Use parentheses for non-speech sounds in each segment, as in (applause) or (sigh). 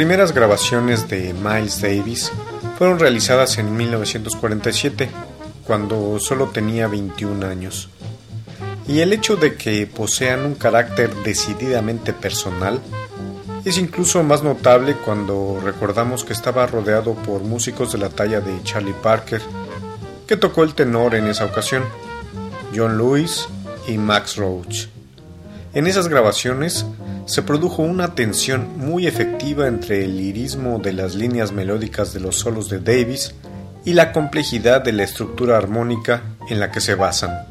Las primeras grabaciones de Miles Davis fueron realizadas en 1947, cuando solo tenía 21 años. Y el hecho de que posean un carácter decididamente personal es incluso más notable cuando recordamos que estaba rodeado por músicos de la talla de Charlie Parker, que tocó el tenor en esa ocasión, John Lewis y Max Roach. En esas grabaciones se produjo una tensión muy efectiva entre el lirismo de las líneas melódicas de los solos de Davis y la complejidad de la estructura armónica en la que se basan.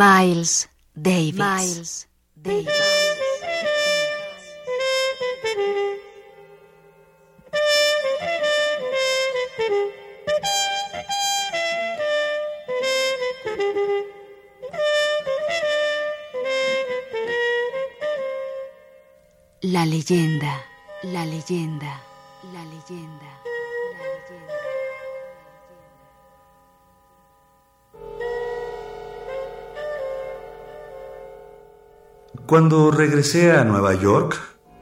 Miles Davis. Miles Davis. Leyenda, la leyenda, la leyenda. Cuando regresé a Nueva York,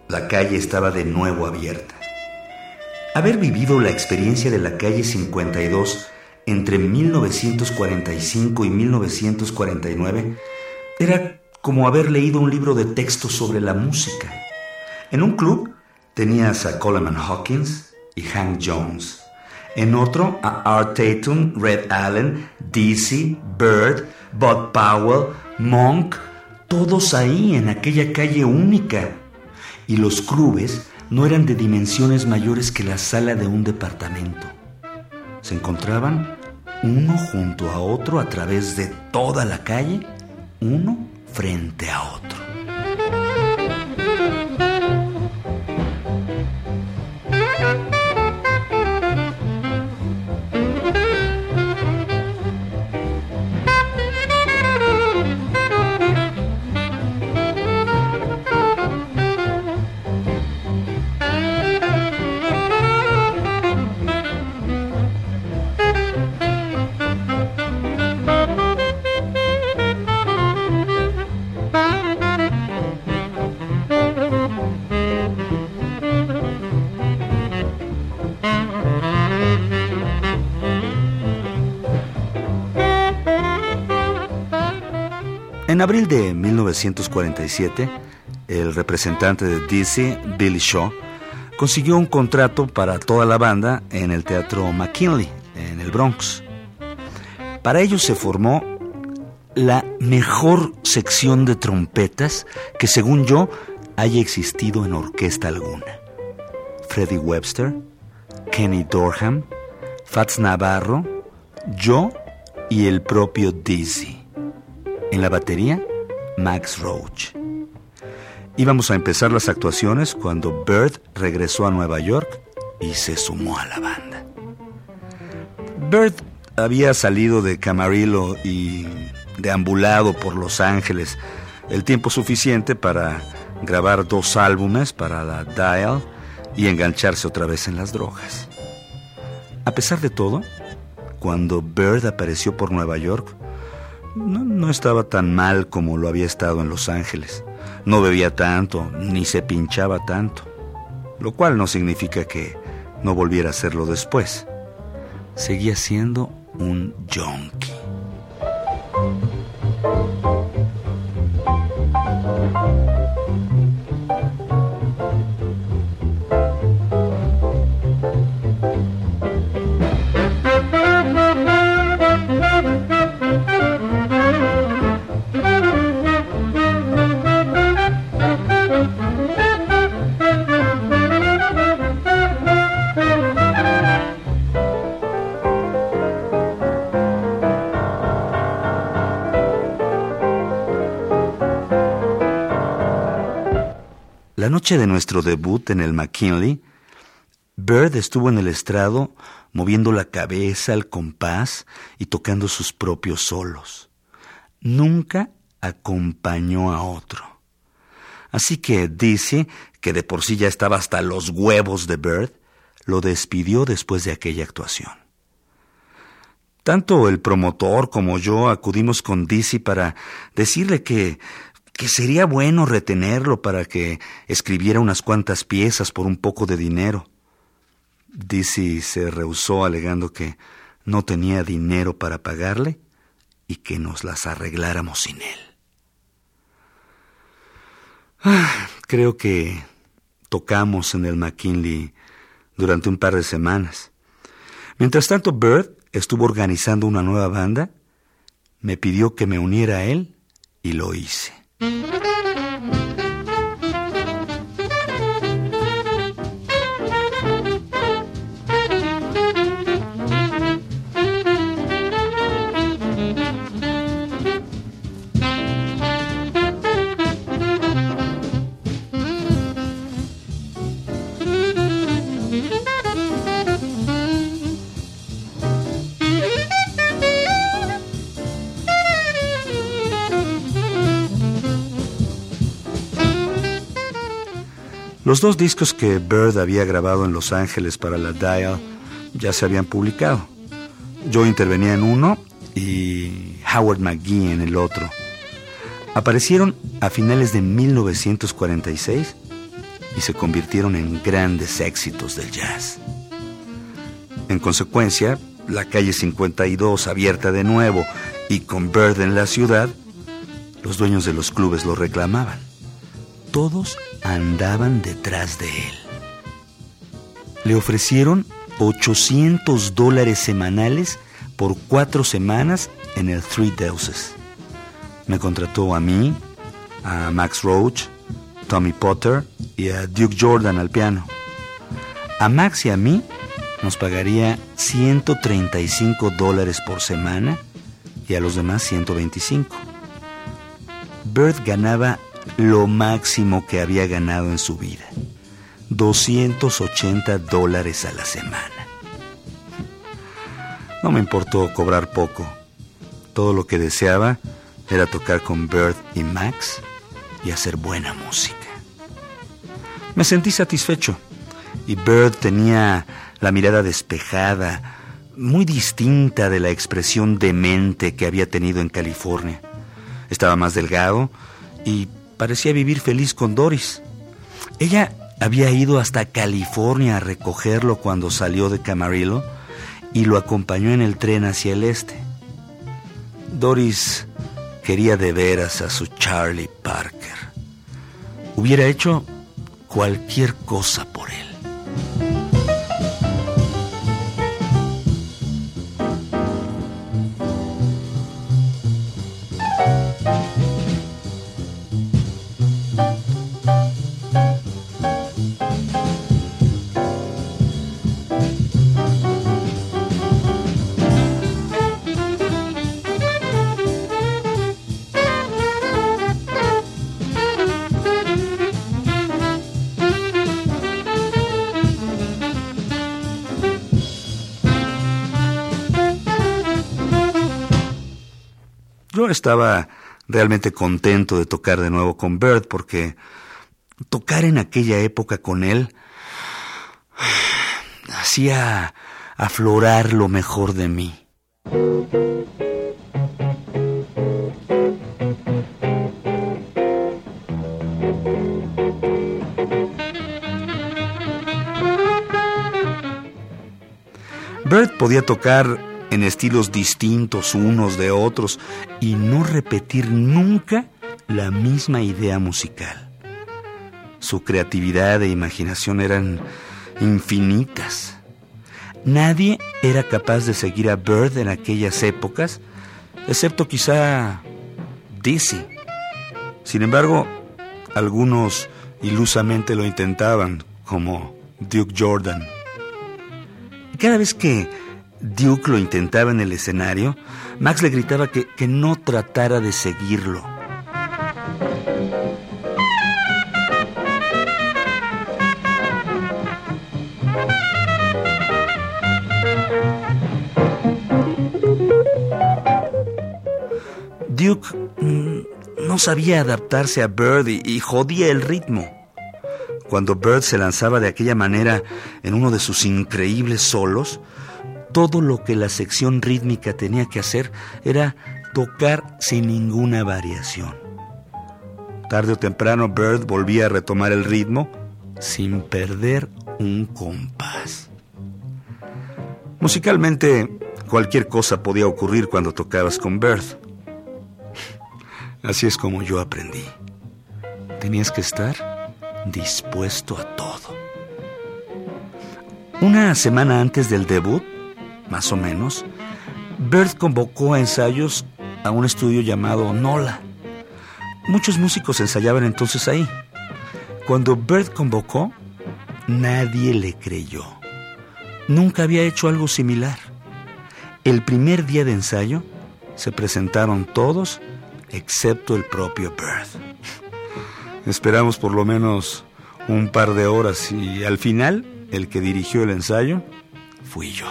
la calle estaba de nuevo abierta. Haber vivido la experiencia de la calle 52 entre 1945 y 1949 era como haber leído un libro de texto sobre la música. En un club tenías a Coleman Hawkins y Hank Jones. En otro a Art Tatum, Red Allen, Dizzy, Bird, Bud Powell, Monk, todos ahí en aquella calle única. Y los clubes no eran de dimensiones mayores que la sala de un departamento. Se encontraban uno junto a otro a través de toda la calle, uno frente a otro. Abril de 1947, el representante de DC, Billy Shaw, consiguió un contrato para toda la banda en el Teatro McKinley, en el Bronx. Para ello se formó la mejor sección de trompetas que según yo haya existido en orquesta alguna. Freddie Webster, Kenny Dorham, Fats Navarro, yo y el propio Dizzy. En la batería, Max Roach. Íbamos a empezar las actuaciones cuando Bird regresó a Nueva York y se sumó a la banda. Bird había salido de Camarillo y deambulado por Los Ángeles el tiempo suficiente para grabar dos álbumes para la Dial y engancharse otra vez en las drogas. A pesar de todo, cuando Bird apareció por Nueva York, no, estaba tan mal como lo había estado en Los Ángeles. No bebía tanto, ni se pinchaba tanto. Lo cual no significa que no volviera a hacerlo después. Seguía siendo un junkie. noche de nuestro debut en el McKinley, Bird estuvo en el estrado moviendo la cabeza al compás y tocando sus propios solos. Nunca acompañó a otro. Así que Dizzy, que de por sí ya estaba hasta los huevos de Bird, lo despidió después de aquella actuación. Tanto el promotor como yo acudimos con Dizzy para decirle que que sería bueno retenerlo para que escribiera unas cuantas piezas por un poco de dinero. Dizzy se rehusó alegando que no tenía dinero para pagarle y que nos las arregláramos sin él. Ah, creo que tocamos en el McKinley durante un par de semanas. Mientras tanto, Bird estuvo organizando una nueva banda, me pidió que me uniera a él y lo hice. Mm-hmm. Los dos discos que Bird había grabado en Los Ángeles para la Dial ya se habían publicado. Yo intervenía en uno y Howard McGee en el otro. Aparecieron a finales de 1946 y se convirtieron en grandes éxitos del jazz. En consecuencia, la calle 52 abierta de nuevo y con Bird en la ciudad, los dueños de los clubes lo reclamaban. Todos andaban detrás de él. Le ofrecieron 800 dólares semanales por cuatro semanas en el Three Deuces. Me contrató a mí, a Max Roach, Tommy Potter y a Duke Jordan al piano. A Max y a mí nos pagaría 135 dólares por semana y a los demás 125. Bird ganaba lo máximo que había ganado en su vida. 280 dólares a la semana. No me importó cobrar poco. Todo lo que deseaba era tocar con Bird y Max y hacer buena música. Me sentí satisfecho y Bird tenía la mirada despejada, muy distinta de la expresión demente que había tenido en California. Estaba más delgado y parecía vivir feliz con Doris. Ella había ido hasta California a recogerlo cuando salió de Camarillo y lo acompañó en el tren hacia el este. Doris quería de veras a su Charlie Parker. Hubiera hecho cualquier cosa por él. Estaba realmente contento de tocar de nuevo con Bird porque tocar en aquella época con él (sighs) hacía aflorar lo mejor de mí. Bird podía tocar en estilos distintos unos de otros y no repetir nunca la misma idea musical. Su creatividad e imaginación eran infinitas. Nadie era capaz de seguir a Bird en aquellas épocas, excepto quizá Dizzy. Sin embargo, algunos ilusamente lo intentaban, como Duke Jordan. Cada vez que Duke lo intentaba en el escenario, Max le gritaba que, que no tratara de seguirlo. Duke mm, no sabía adaptarse a Bird y, y jodía el ritmo. Cuando Bird se lanzaba de aquella manera en uno de sus increíbles solos, todo lo que la sección rítmica tenía que hacer era tocar sin ninguna variación. Tarde o temprano Bird volvía a retomar el ritmo sin perder un compás. Musicalmente, cualquier cosa podía ocurrir cuando tocabas con Bird. Así es como yo aprendí. Tenías que estar dispuesto a todo. Una semana antes del debut, más o menos, Bird convocó a ensayos a un estudio llamado Nola. Muchos músicos ensayaban entonces ahí. Cuando Bird convocó, nadie le creyó. Nunca había hecho algo similar. El primer día de ensayo se presentaron todos excepto el propio Bird. (laughs) Esperamos por lo menos un par de horas y al final el que dirigió el ensayo fui yo.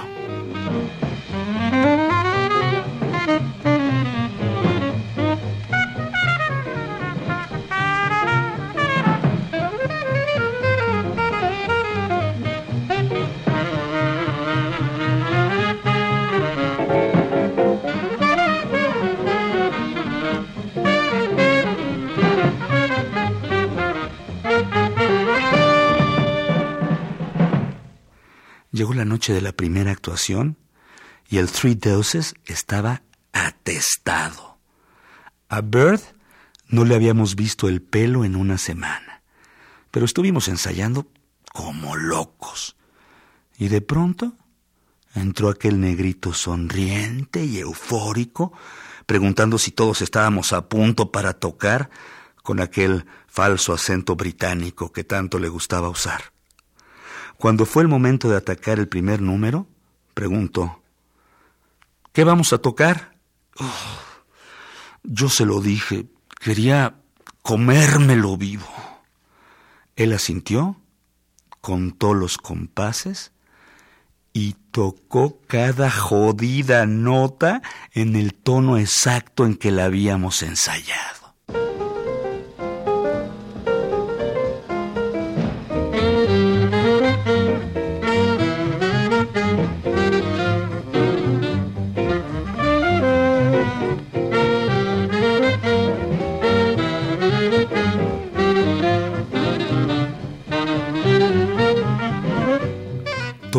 De la primera actuación y el Three Doses estaba atestado. A Bird no le habíamos visto el pelo en una semana, pero estuvimos ensayando como locos. Y de pronto entró aquel negrito sonriente y eufórico, preguntando si todos estábamos a punto para tocar con aquel falso acento británico que tanto le gustaba usar. Cuando fue el momento de atacar el primer número, preguntó, ¿qué vamos a tocar? Oh, yo se lo dije, quería comérmelo vivo. Él asintió, contó los compases y tocó cada jodida nota en el tono exacto en que la habíamos ensayado.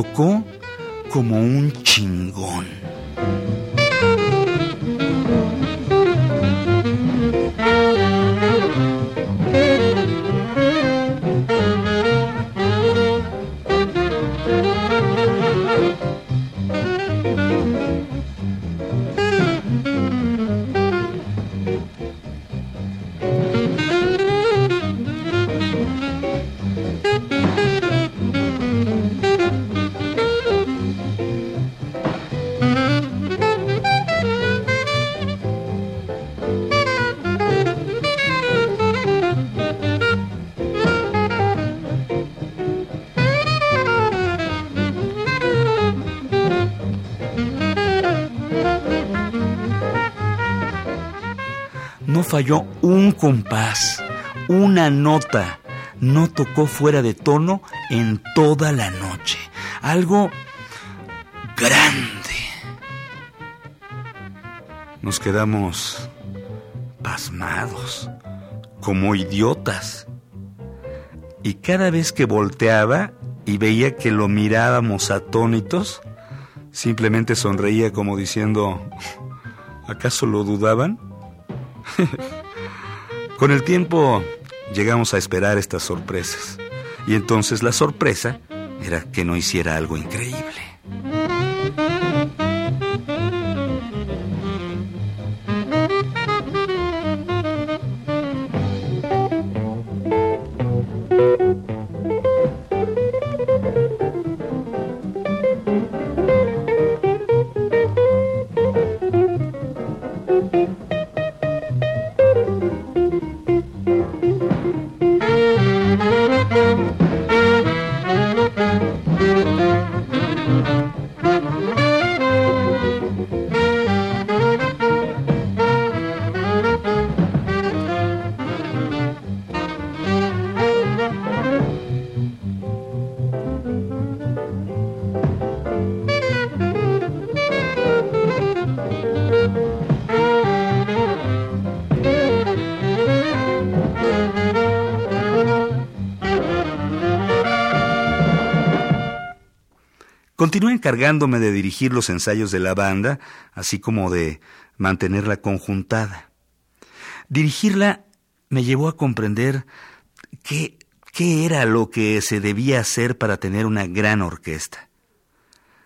Tocó como un chingón. Falló un compás, una nota. No tocó fuera de tono en toda la noche. Algo grande. Nos quedamos pasmados, como idiotas. Y cada vez que volteaba y veía que lo mirábamos atónitos, simplemente sonreía como diciendo, ¿acaso lo dudaban? (laughs) Con el tiempo llegamos a esperar estas sorpresas. Y entonces la sorpresa era que no hiciera algo increíble. Continué encargándome de dirigir los ensayos de la banda, así como de mantenerla conjuntada. Dirigirla me llevó a comprender qué, qué era lo que se debía hacer para tener una gran orquesta.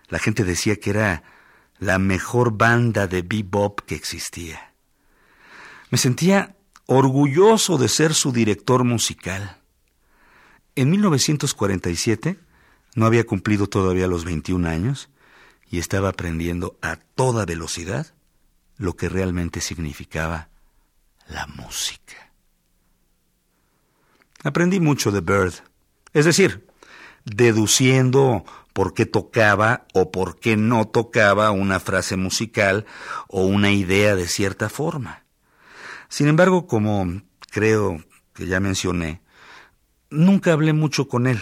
La gente decía que era la mejor banda de bebop que existía. Me sentía orgulloso de ser su director musical. En 1947 no había cumplido todavía los 21 años y estaba aprendiendo a toda velocidad lo que realmente significaba la música. Aprendí mucho de Bird, es decir, deduciendo por qué tocaba o por qué no tocaba una frase musical o una idea de cierta forma. Sin embargo, como creo que ya mencioné, nunca hablé mucho con él,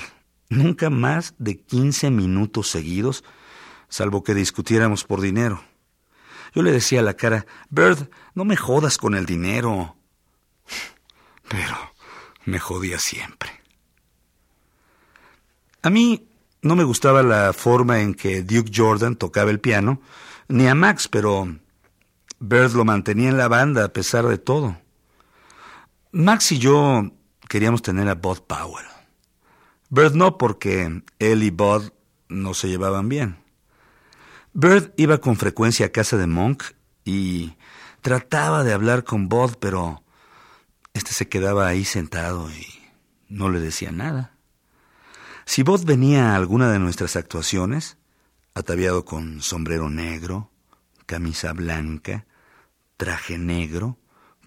nunca más de 15 minutos seguidos, salvo que discutiéramos por dinero. Yo le decía a la cara, Bird, no me jodas con el dinero. Pero me jodía siempre. A mí no me gustaba la forma en que Duke Jordan tocaba el piano, ni a Max, pero Bird lo mantenía en la banda a pesar de todo. Max y yo queríamos tener a Bud Powell. Bird no, porque él y Bud no se llevaban bien. Bird iba con frecuencia a casa de Monk y trataba de hablar con Bud, pero este se quedaba ahí sentado y no le decía nada. Si Bud venía a alguna de nuestras actuaciones, ataviado con sombrero negro, camisa blanca, traje negro,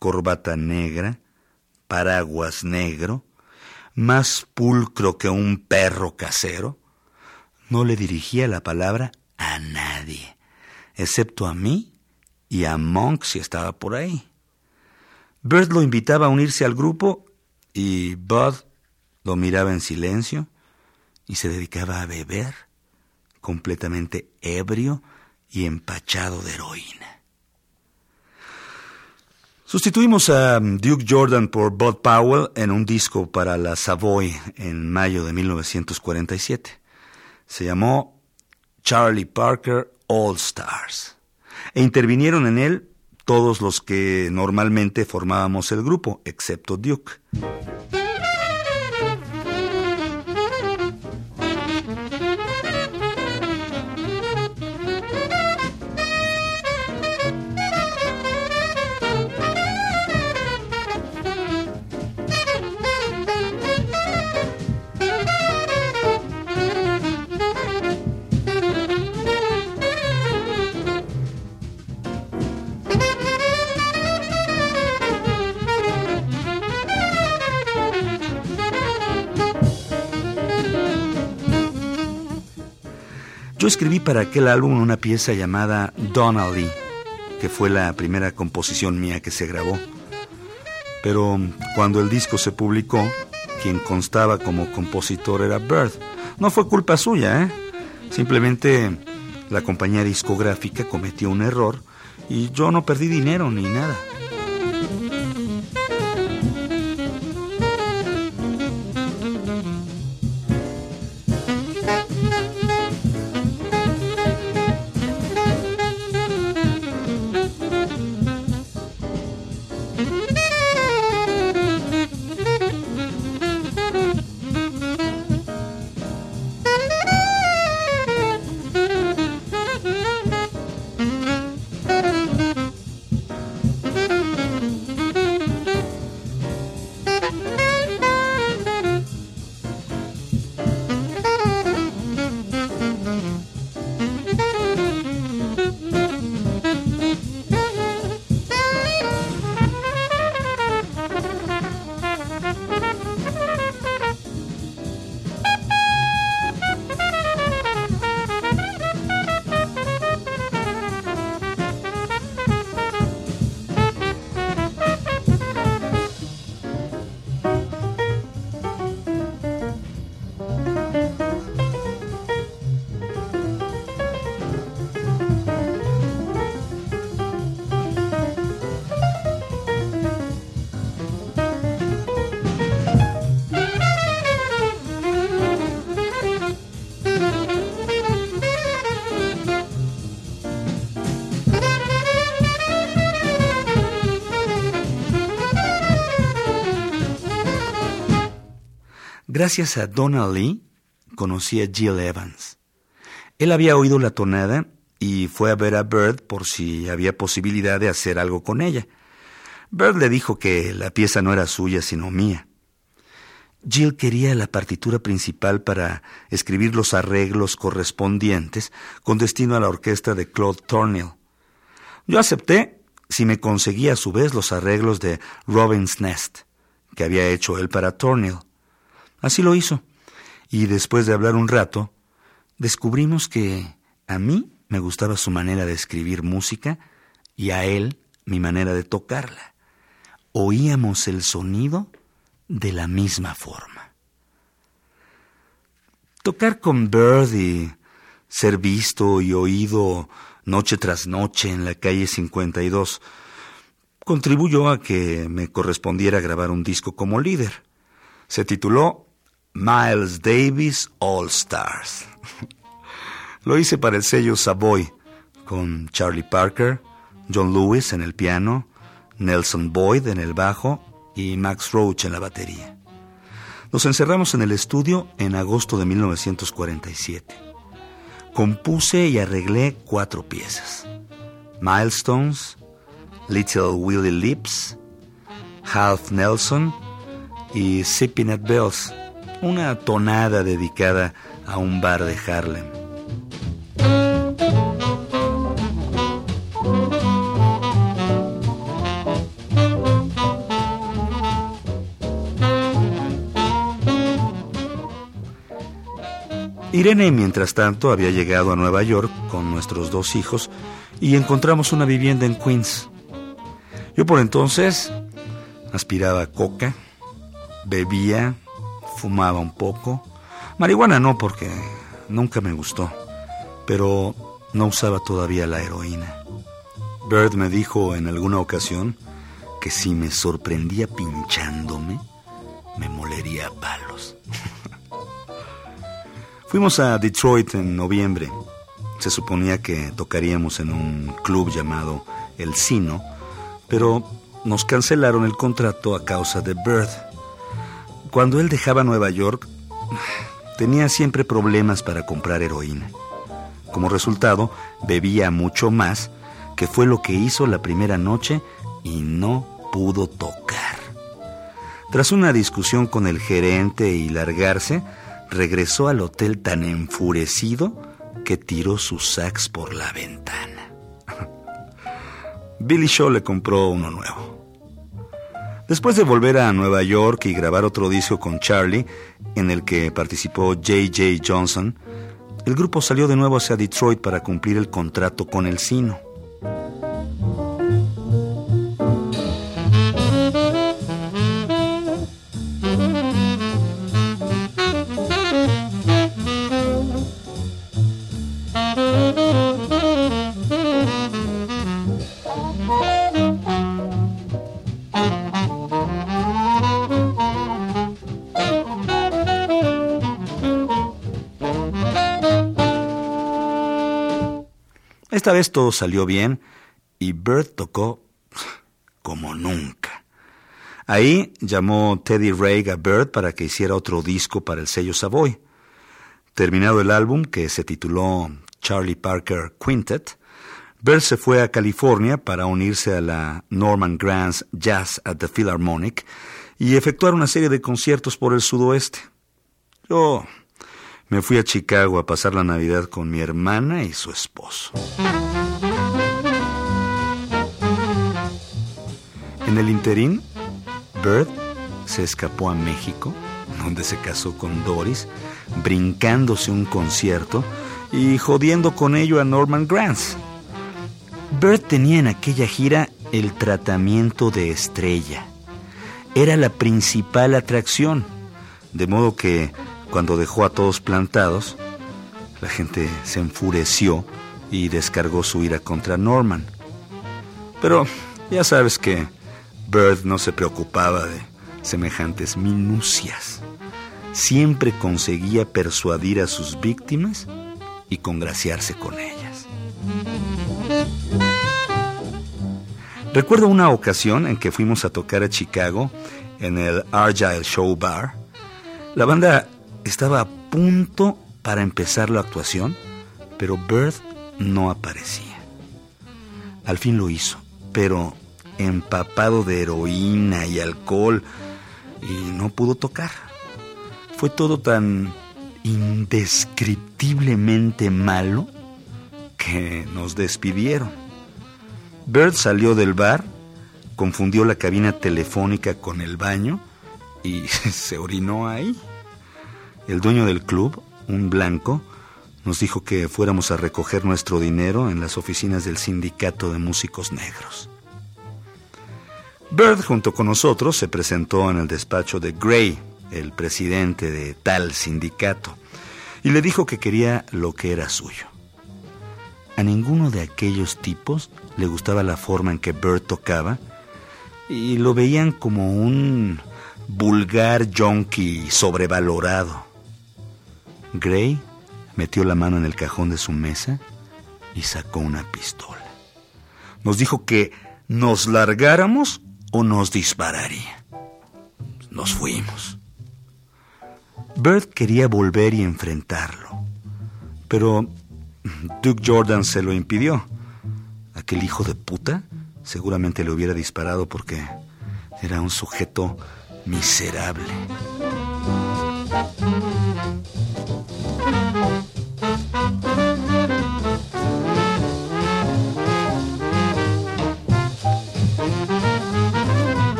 corbata negra, paraguas negro, más pulcro que un perro casero, no le dirigía la palabra a nadie, excepto a mí y a Monk si estaba por ahí. Bird lo invitaba a unirse al grupo y Bud lo miraba en silencio y se dedicaba a beber, completamente ebrio y empachado de heroína. Sustituimos a Duke Jordan por Bud Powell en un disco para la Savoy en mayo de 1947. Se llamó Charlie Parker All Stars. E intervinieron en él todos los que normalmente formábamos el grupo, excepto Duke. Para aquel álbum una pieza llamada Donnelly, que fue la primera composición mía que se grabó. Pero cuando el disco se publicó, quien constaba como compositor era Bird. No fue culpa suya, ¿eh? Simplemente la compañía discográfica cometió un error y yo no perdí dinero ni nada. Gracias a Donald Lee conocí a Jill Evans. Él había oído la tonada y fue a ver a Bird por si había posibilidad de hacer algo con ella. Bird le dijo que la pieza no era suya sino mía. Jill quería la partitura principal para escribir los arreglos correspondientes con destino a la orquesta de Claude Tornil. Yo acepté si me conseguía a su vez los arreglos de Robin's Nest, que había hecho él para Tornil. Así lo hizo, y después de hablar un rato, descubrimos que a mí me gustaba su manera de escribir música y a él mi manera de tocarla. Oíamos el sonido de la misma forma. Tocar con Bird y ser visto y oído noche tras noche en la calle 52 contribuyó a que me correspondiera grabar un disco como líder. Se tituló Miles Davis All Stars. (laughs) Lo hice para el sello Savoy, con Charlie Parker, John Lewis en el piano, Nelson Boyd en el bajo y Max Roach en la batería. Nos encerramos en el estudio en agosto de 1947. Compuse y arreglé cuatro piezas. Milestones, Little Willie Lips, Half Nelson y Sipping at Bells, una tonada dedicada a un bar de Harlem. Irene, mientras tanto, había llegado a Nueva York con nuestros dos hijos y encontramos una vivienda en Queens. Yo por entonces aspiraba coca, bebía, fumaba un poco. Marihuana no, porque nunca me gustó, pero no usaba todavía la heroína. Bird me dijo en alguna ocasión que si me sorprendía pinchándome, me molería a palos. (laughs) Fuimos a Detroit en noviembre. Se suponía que tocaríamos en un club llamado El Sino, pero nos cancelaron el contrato a causa de Bird. Cuando él dejaba Nueva York, tenía siempre problemas para comprar heroína. Como resultado, bebía mucho más, que fue lo que hizo la primera noche y no pudo tocar. Tras una discusión con el gerente y largarse, regresó al hotel tan enfurecido que tiró su sax por la ventana. (laughs) Billy Shaw le compró uno nuevo. Después de volver a Nueva York y grabar otro disco con Charlie, en el que participó J.J. Johnson, el grupo salió de nuevo hacia Detroit para cumplir el contrato con el Sino. Esta vez todo salió bien y Bird tocó como nunca. Ahí llamó Teddy Ray a Bird para que hiciera otro disco para el sello Savoy. Terminado el álbum, que se tituló Charlie Parker Quintet, Bird se fue a California para unirse a la Norman Granz Jazz at the Philharmonic y efectuar una serie de conciertos por el sudoeste. Yo me fui a Chicago a pasar la Navidad con mi hermana y su esposo. En el interín, Bird se escapó a México, donde se casó con Doris, brincándose un concierto y jodiendo con ello a Norman Granz. Bird tenía en aquella gira el tratamiento de estrella. Era la principal atracción, de modo que cuando dejó a todos plantados, la gente se enfureció y descargó su ira contra Norman. Pero ya sabes que Bird no se preocupaba de semejantes minucias. Siempre conseguía persuadir a sus víctimas y congraciarse con ellas. Recuerdo una ocasión en que fuimos a tocar a Chicago en el Argyle Show Bar La banda estaba a punto para empezar la actuación, pero Bird no aparecía. Al fin lo hizo, pero empapado de heroína y alcohol, y no pudo tocar. Fue todo tan indescriptiblemente malo que nos despidieron. Bird salió del bar, confundió la cabina telefónica con el baño y (laughs) se orinó ahí. El dueño del club, un blanco, nos dijo que fuéramos a recoger nuestro dinero en las oficinas del sindicato de músicos negros. Bird junto con nosotros se presentó en el despacho de Gray, el presidente de tal sindicato, y le dijo que quería lo que era suyo. A ninguno de aquellos tipos le gustaba la forma en que Bird tocaba y lo veían como un vulgar junkie sobrevalorado. Gray metió la mano en el cajón de su mesa y sacó una pistola. Nos dijo que nos largáramos o nos dispararía. Nos fuimos. Bert quería volver y enfrentarlo, pero Duke Jordan se lo impidió. Aquel hijo de puta seguramente le hubiera disparado porque era un sujeto miserable.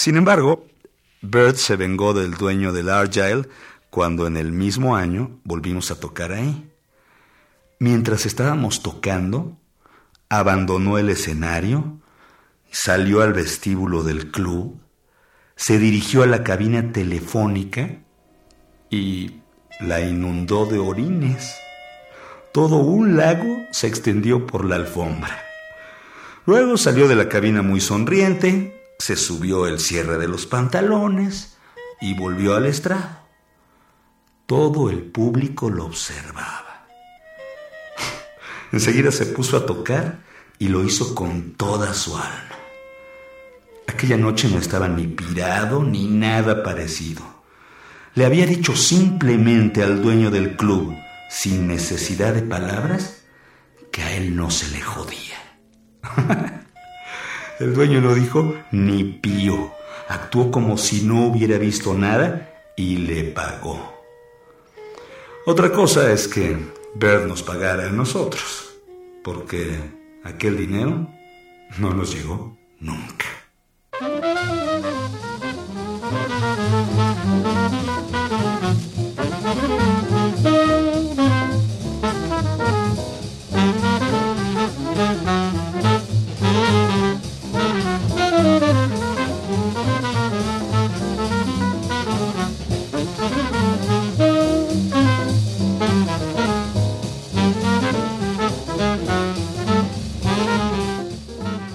Sin embargo, Bird se vengó del dueño del Argyle cuando en el mismo año volvimos a tocar ahí. Mientras estábamos tocando, abandonó el escenario, salió al vestíbulo del club, se dirigió a la cabina telefónica y la inundó de orines. Todo un lago se extendió por la alfombra. Luego salió de la cabina muy sonriente, se subió el cierre de los pantalones y volvió al estrado. Todo el público lo observaba. Enseguida se puso a tocar y lo hizo con toda su alma. Aquella noche no estaba ni pirado ni nada parecido. Le había dicho simplemente al dueño del club, sin necesidad de palabras, que a él no se le jodía. (laughs) El dueño no dijo ni pío. Actuó como si no hubiera visto nada y le pagó. Otra cosa es que Bert nos pagara a nosotros, porque aquel dinero no nos llegó nunca.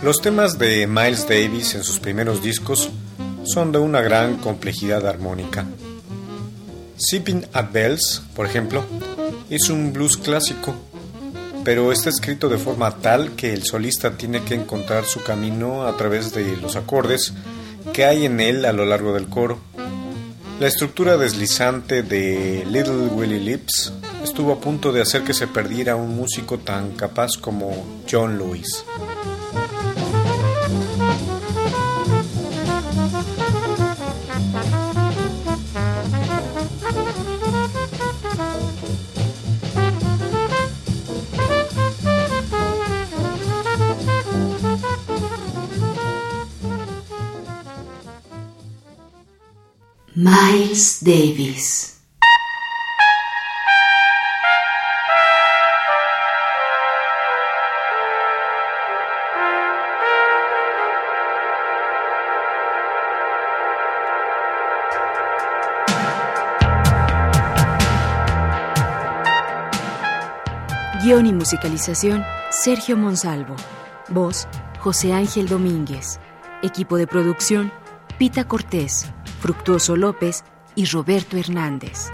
Los temas de Miles Davis en sus primeros discos son de una gran complejidad armónica. Sipping at Bells, por ejemplo, es un blues clásico, pero está escrito de forma tal que el solista tiene que encontrar su camino a través de los acordes que hay en él a lo largo del coro. La estructura deslizante de Little Willie Lips estuvo a punto de hacer que se perdiera un músico tan capaz como John Lewis. Miles Davis. Guión y musicalización, Sergio Monsalvo. Voz, José Ángel Domínguez. Equipo de producción, Pita Cortés. Fructuoso López y Roberto Hernández.